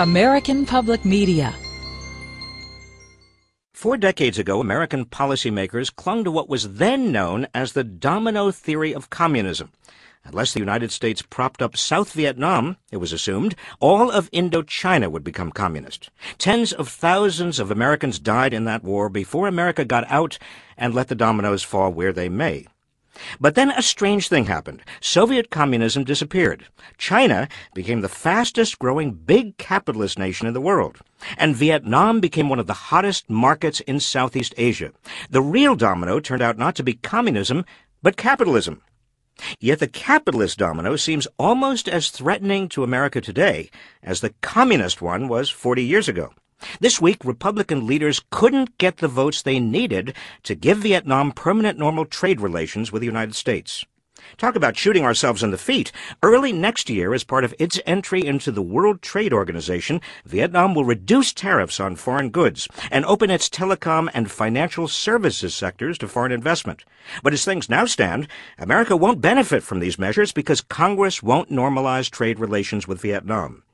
American Public Media. Four decades ago, American policymakers clung to what was then known as the domino theory of communism. Unless the United States propped up South Vietnam, it was assumed, all of Indochina would become communist. Tens of thousands of Americans died in that war before America got out and let the dominoes fall where they may. But then a strange thing happened. Soviet communism disappeared. China became the fastest growing big capitalist nation in the world. And Vietnam became one of the hottest markets in Southeast Asia. The real domino turned out not to be communism, but capitalism. Yet the capitalist domino seems almost as threatening to America today as the communist one was 40 years ago. This week, Republican leaders couldn't get the votes they needed to give Vietnam permanent normal trade relations with the United States. Talk about shooting ourselves in the feet. Early next year, as part of its entry into the World Trade Organization, Vietnam will reduce tariffs on foreign goods and open its telecom and financial services sectors to foreign investment. But as things now stand, America won't benefit from these measures because Congress won't normalize trade relations with Vietnam.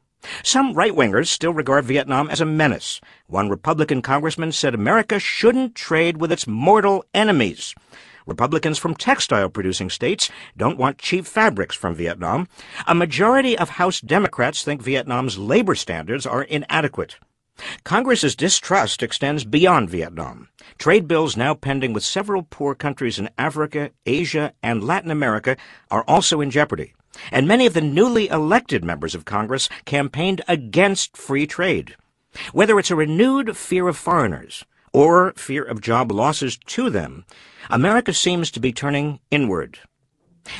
Some right-wingers still regard Vietnam as a menace. One Republican congressman said America shouldn't trade with its mortal enemies. Republicans from textile-producing states don't want cheap fabrics from Vietnam. A majority of House Democrats think Vietnam's labor standards are inadequate. Congress's distrust extends beyond Vietnam. Trade bills now pending with several poor countries in Africa, Asia, and Latin America are also in jeopardy and many of the newly elected members of Congress campaigned against free trade. Whether it's a renewed fear of foreigners or fear of job losses to them, America seems to be turning inward.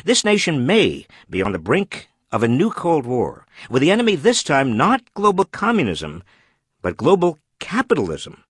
This nation may be on the brink of a new Cold War, with the enemy this time not global communism, but global capitalism.